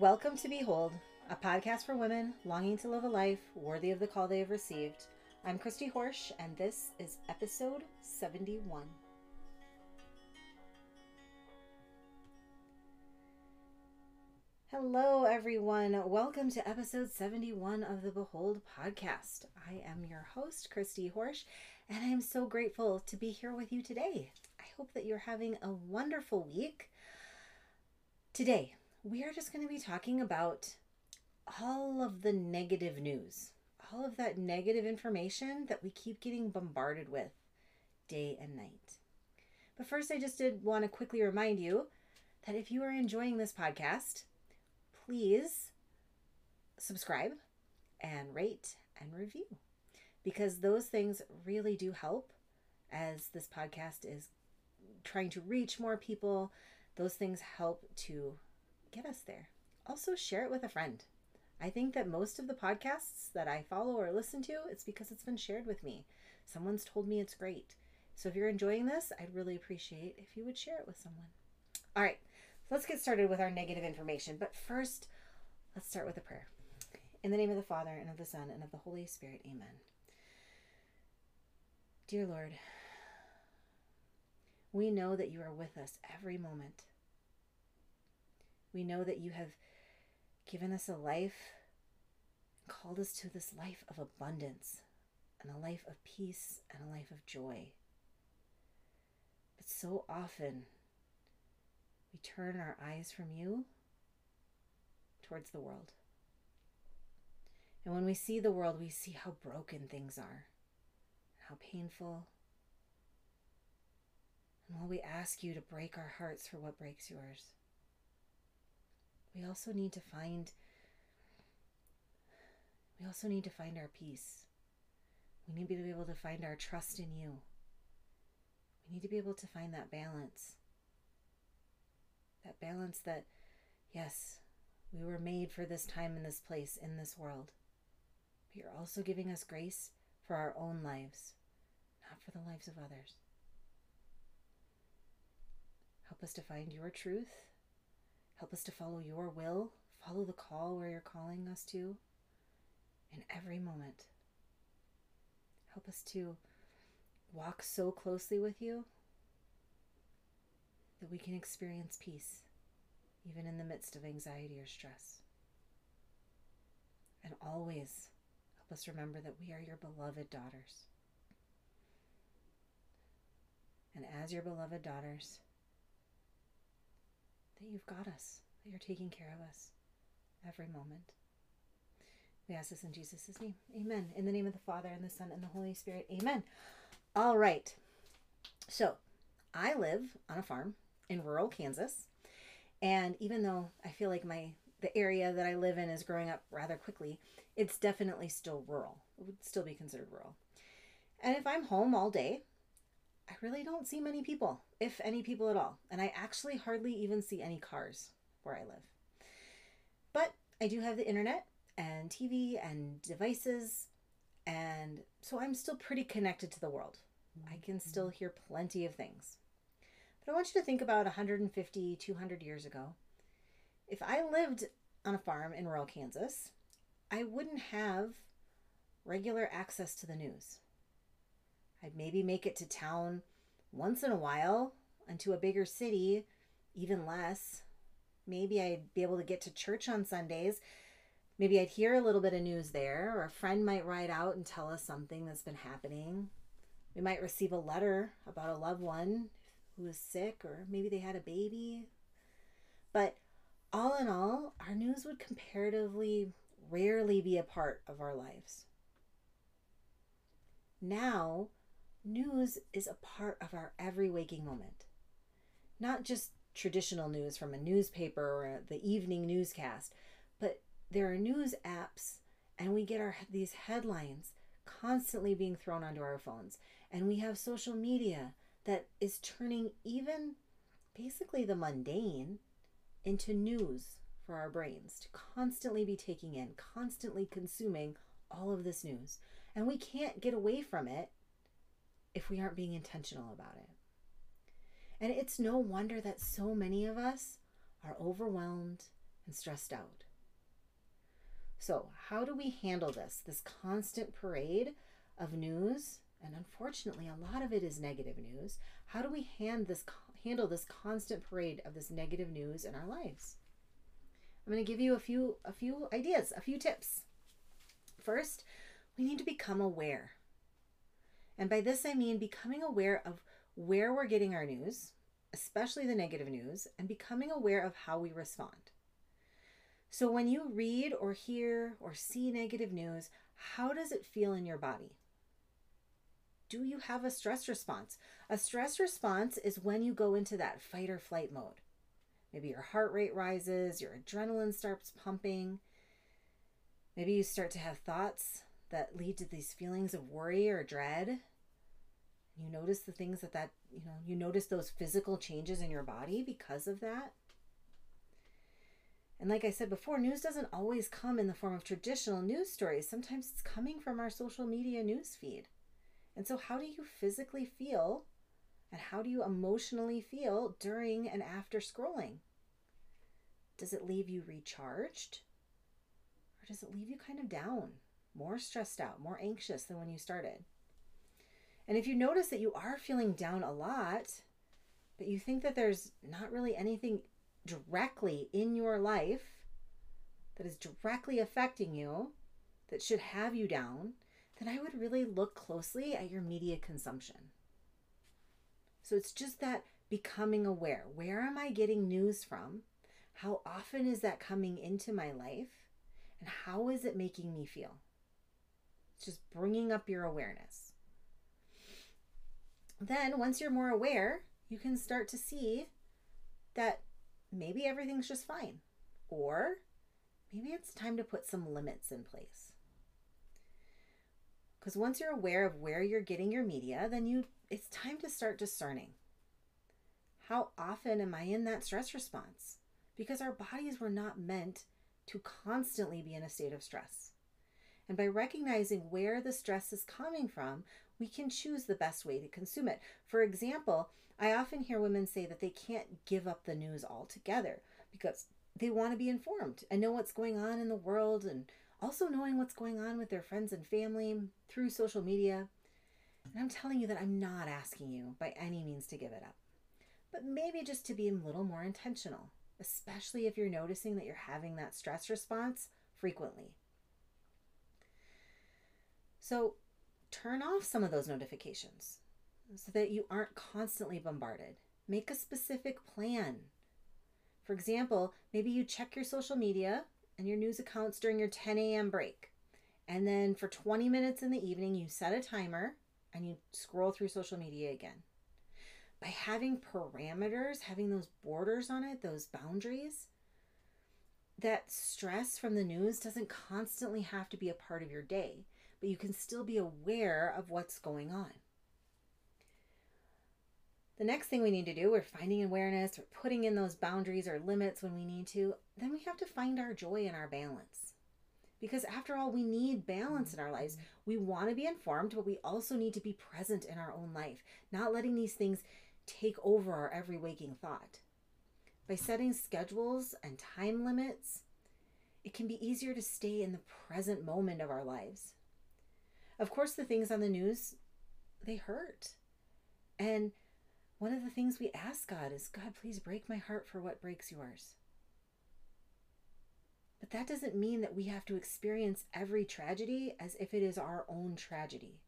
Welcome to Behold, a podcast for women longing to live a life worthy of the call they have received. I'm Christy Horsch, and this is episode 71. Hello, everyone. Welcome to episode 71 of the Behold podcast. I am your host, Christy Horsch, and I am so grateful to be here with you today. I hope that you're having a wonderful week. Today, we are just going to be talking about all of the negative news, all of that negative information that we keep getting bombarded with day and night. But first, I just did want to quickly remind you that if you are enjoying this podcast, please subscribe and rate and review because those things really do help as this podcast is trying to reach more people. Those things help to get us there. Also, share it with a friend. I think that most of the podcasts that I follow or listen to, it's because it's been shared with me. Someone's told me it's great. So if you're enjoying this, I'd really appreciate if you would share it with someone. All right, let's get started with our negative information. But first, let's start with a prayer. In the name of the Father, and of the Son, and of the Holy Spirit, amen. Dear Lord, we know that you are with us every moment. We know that you have given us a life, called us to this life of abundance, and a life of peace, and a life of joy. But so often, we turn our eyes from you towards the world. And when we see the world, we see how broken things are, how painful. And while we ask you to break our hearts for what breaks yours, we also need to find we also need to find our peace. We need to be able to find our trust in you. We need to be able to find that balance that balance that, yes, we were made for this time in this place, in this world. But you're also giving us grace for our own lives, not for the lives of others. Help us to find your truth. Help us to follow your will, follow the call where you're calling us to in every moment. Help us to walk so closely with you that we can experience peace even in the midst of anxiety or stress. And always help us remember that we are your beloved daughters. And as your beloved daughters, that you've got us, that you're taking care of us every moment. We ask this in Jesus' name. Amen. In the name of the Father, and the Son, and the Holy Spirit. Amen. All right. So, I live on a farm in rural Kansas. And even though I feel like my the area that I live in is growing up rather quickly, it's definitely still rural. It would still be considered rural. And if I'm home all day, I really don't see many people, if any people at all. And I actually hardly even see any cars where I live. But I do have the internet and TV and devices. And so I'm still pretty connected to the world. I can still mm-hmm. hear plenty of things. But I want you to think about 150, 200 years ago. If I lived on a farm in rural Kansas, I wouldn't have regular access to the news. I'd maybe make it to town once in a while and to a bigger city, even less. Maybe I'd be able to get to church on Sundays. Maybe I'd hear a little bit of news there, or a friend might write out and tell us something that's been happening. We might receive a letter about a loved one who was sick or maybe they had a baby. But all in all, our news would comparatively rarely be a part of our lives. Now, news is a part of our every waking moment. Not just traditional news from a newspaper or the evening newscast, but there are news apps and we get our these headlines constantly being thrown onto our phones and we have social media that is turning even basically the mundane into news for our brains to constantly be taking in, constantly consuming all of this news. And we can't get away from it if we aren't being intentional about it. And it's no wonder that so many of us are overwhelmed and stressed out. So, how do we handle this? This constant parade of news, and unfortunately, a lot of it is negative news. How do we hand this, handle this constant parade of this negative news in our lives? I'm going to give you a few a few ideas, a few tips. First, we need to become aware. And by this I mean becoming aware of where we're getting our news, especially the negative news, and becoming aware of how we respond. So when you read or hear or see negative news, how does it feel in your body? Do you have a stress response? A stress response is when you go into that fight or flight mode. Maybe your heart rate rises, your adrenaline starts pumping. Maybe you start to have thoughts that lead to these feelings of worry or dread. You notice the things that that, you know, you notice those physical changes in your body because of that. And like I said before, news doesn't always come in the form of traditional news stories. Sometimes it's coming from our social media news feed. And so, how do you physically feel and how do you emotionally feel during and after scrolling? Does it leave you recharged? Or does it leave you kind of down, more stressed out, more anxious than when you started? And if you notice that you are feeling down a lot, but you think that there's not really anything directly in your life that is directly affecting you that should have you down, then I would really look closely at your media consumption. So it's just that becoming aware. Where am I getting news from? How often is that coming into my life? And how is it making me feel? It's just bringing up your awareness. Then, once you're more aware, you can start to see that maybe everything's just fine. Or maybe it's time to put some limits in place. Because once you're aware of where you're getting your media, then you it's time to start discerning. How often am I in that stress response? Because our bodies were not meant to constantly be in a state of stress. And by recognizing where the stress is coming from, we can choose the best way to consume it. For example, I often hear women say that they can't give up the news altogether because they want to be informed and know what's going on in the world and also knowing what's going on with their friends and family through social media. And I'm telling you that I'm not asking you by any means to give it up, but maybe just to be a little more intentional, especially if you're noticing that you're having that stress response frequently. So turn off some of those notifications so that you aren't constantly bombarded. Make a specific plan. For example, maybe you check your social media and your news accounts during your 10 a.m. break. And then for 20 minutes in the evening, you set a timer and you scroll through social media again. By having parameters, having those borders on it, those boundaries, that stress from the news doesn't constantly have to be a part of your day, but you can still be aware of what's going on. The next thing we need to do, we're finding awareness, we're putting in those boundaries or limits when we need to. Then we have to find our joy and our balance. Because after all, we need balance in our lives. We want to be informed, but we also need to be present in our own life, not letting these things take over our every waking thought. By setting schedules and time limits, it can be easier to stay in the present moment of our lives. Of course, the things on the news, they hurt. And one of the things we ask God is, God, please break my heart for what breaks yours. But that doesn't mean that we have to experience every tragedy as if it is our own tragedy.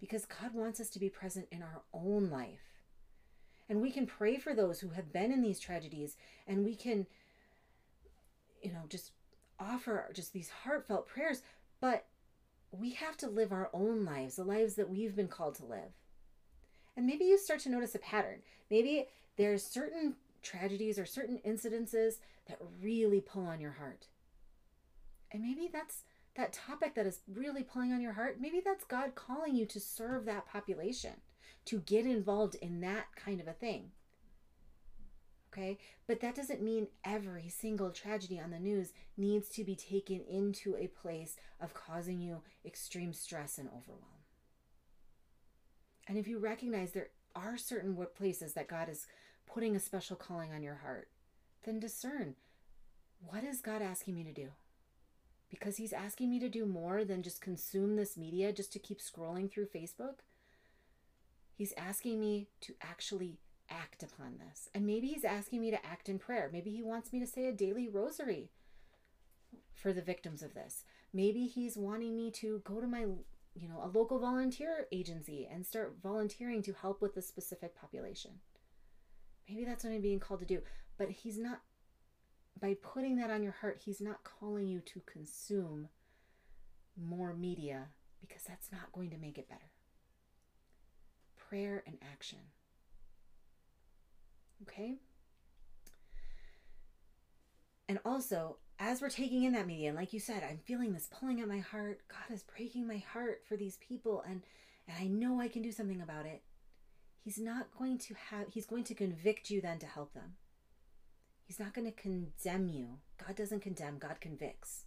Because God wants us to be present in our own life. And we can pray for those who have been in these tragedies and we can, you know, just offer just these heartfelt prayers. But we have to live our own lives, the lives that we've been called to live. And maybe you start to notice a pattern. Maybe there's certain tragedies or certain incidences that really pull on your heart. And maybe that's that topic that is really pulling on your heart. Maybe that's God calling you to serve that population, to get involved in that kind of a thing. Okay? But that doesn't mean every single tragedy on the news needs to be taken into a place of causing you extreme stress and overwhelm. And if you recognize there are certain places that God is putting a special calling on your heart, then discern what is God asking me to do? Because He's asking me to do more than just consume this media just to keep scrolling through Facebook. He's asking me to actually act upon this. And maybe He's asking me to act in prayer. Maybe He wants me to say a daily rosary for the victims of this. Maybe He's wanting me to go to my you know, a local volunteer agency and start volunteering to help with a specific population. Maybe that's what I'm being called to do. But he's not, by putting that on your heart, he's not calling you to consume more media because that's not going to make it better. Prayer and action. Okay? And also, as we're taking in that media, and like you said, I'm feeling this pulling at my heart. God is breaking my heart for these people, and and I know I can do something about it. He's not going to have. He's going to convict you then to help them. He's not going to condemn you. God doesn't condemn. God convicts.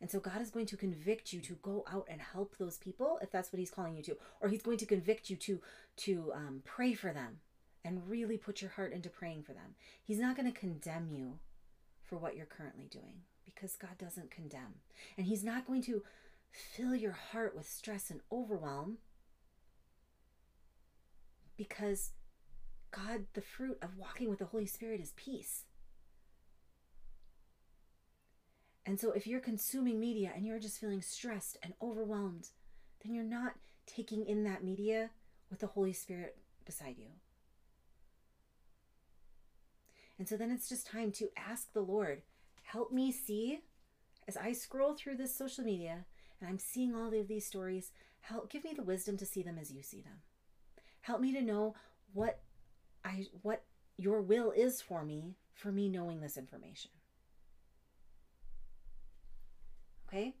And so God is going to convict you to go out and help those people if that's what He's calling you to, or He's going to convict you to to um, pray for them and really put your heart into praying for them. He's not going to condemn you for what you're currently doing because God doesn't condemn. And He's not going to fill your heart with stress and overwhelm because God, the fruit of walking with the Holy Spirit is peace. And so if you're consuming media and you're just feeling stressed and overwhelmed, then you're not taking in that media with the Holy Spirit beside you. And so then it's just time to ask the Lord, help me see as I scroll through this social media and I'm seeing all of these stories, help give me the wisdom to see them as you see them. Help me to know what I what your will is for me for me knowing this information. Okay?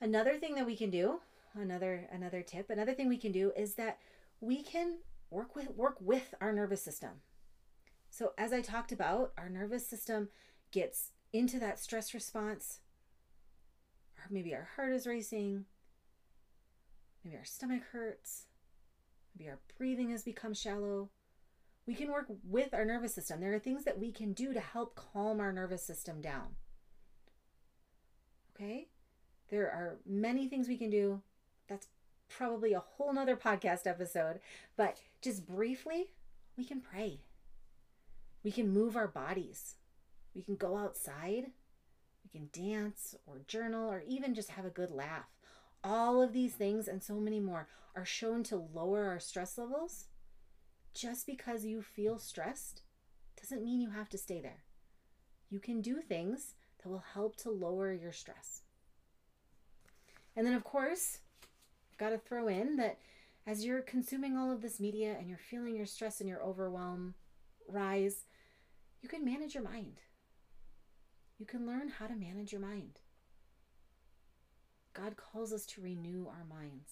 Another thing that we can do, another another tip, another thing we can do is that we can work with work with our nervous system. So, as I talked about, our nervous system gets into that stress response. Or maybe our heart is racing. Maybe our stomach hurts. Maybe our breathing has become shallow. We can work with our nervous system. There are things that we can do to help calm our nervous system down. Okay? There are many things we can do. That's probably a whole nother podcast episode. But just briefly, we can pray. We can move our bodies. We can go outside. We can dance or journal or even just have a good laugh. All of these things and so many more are shown to lower our stress levels. Just because you feel stressed doesn't mean you have to stay there. You can do things that will help to lower your stress. And then, of course, I've got to throw in that as you're consuming all of this media and you're feeling your stress and your overwhelm rise, you can manage your mind. You can learn how to manage your mind. God calls us to renew our minds.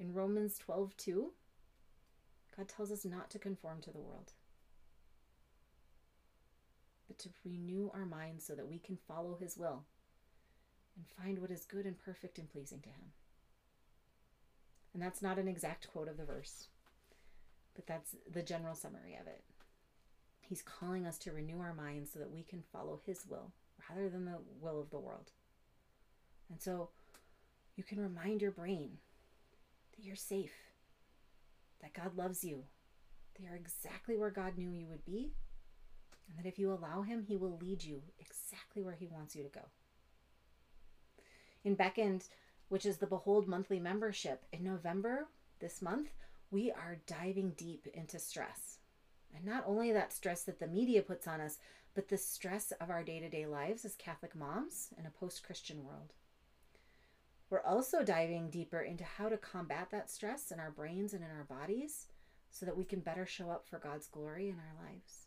In Romans 12 2, God tells us not to conform to the world, but to renew our minds so that we can follow His will and find what is good and perfect and pleasing to Him. And that's not an exact quote of the verse, but that's the general summary of it. He's calling us to renew our minds so that we can follow His will rather than the will of the world. And so you can remind your brain that you're safe, that God loves you, that you're exactly where God knew you would be, and that if you allow Him, He will lead you exactly where He wants you to go. In Beckoned, which is the Behold monthly membership, in November this month, we are diving deep into stress. And not only that stress that the media puts on us, but the stress of our day to day lives as Catholic moms in a post Christian world. We're also diving deeper into how to combat that stress in our brains and in our bodies so that we can better show up for God's glory in our lives.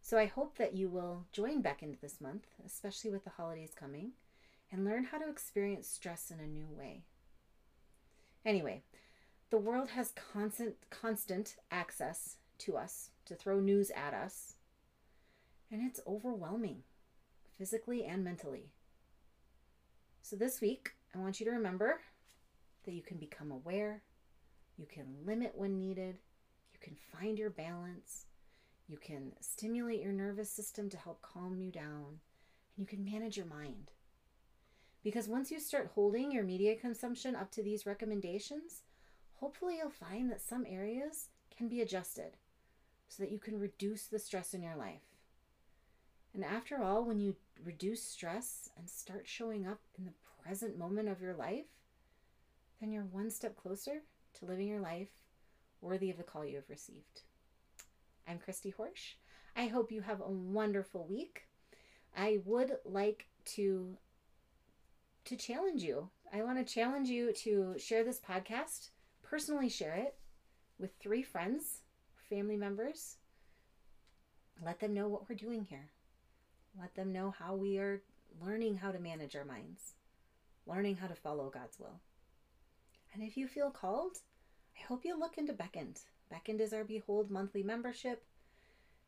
So I hope that you will join Beckoned this month, especially with the holidays coming, and learn how to experience stress in a new way. Anyway, the world has constant constant access to us, to throw news at us. And it's overwhelming, physically and mentally. So this week, I want you to remember that you can become aware, you can limit when needed, you can find your balance, You can stimulate your nervous system to help calm you down. And you can manage your mind. Because once you start holding your media consumption up to these recommendations, hopefully you'll find that some areas can be adjusted so that you can reduce the stress in your life. And after all, when you reduce stress and start showing up in the present moment of your life, then you're one step closer to living your life worthy of the call you have received. I'm Christy Horsch. I hope you have a wonderful week. I would like to to challenge you. I want to challenge you to share this podcast, personally share it with three friends, family members. Let them know what we're doing here. Let them know how we are learning how to manage our minds, learning how to follow God's will. And if you feel called, I hope you look into Beckoned. Beckoned is our Behold monthly membership.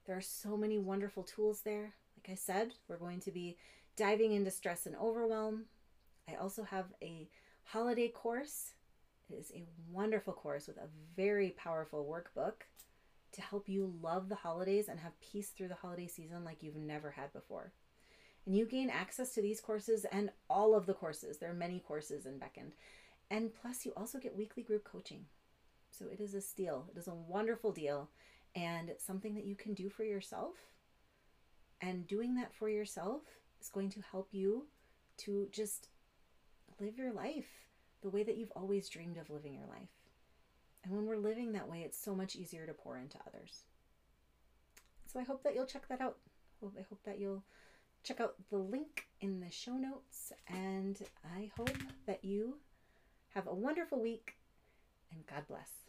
There are so many wonderful tools there. Like I said, we're going to be diving into stress and overwhelm. I also have a holiday course. It is a wonderful course with a very powerful workbook to help you love the holidays and have peace through the holiday season like you've never had before. And you gain access to these courses and all of the courses. There are many courses in Beckoned. And plus, you also get weekly group coaching. So it is a steal. It is a wonderful deal and something that you can do for yourself. And doing that for yourself is going to help you to just live your life the way that you've always dreamed of living your life. And when we're living that way, it's so much easier to pour into others. So I hope that you'll check that out. I hope that you'll check out the link in the show notes. And I hope that you have a wonderful week and God bless.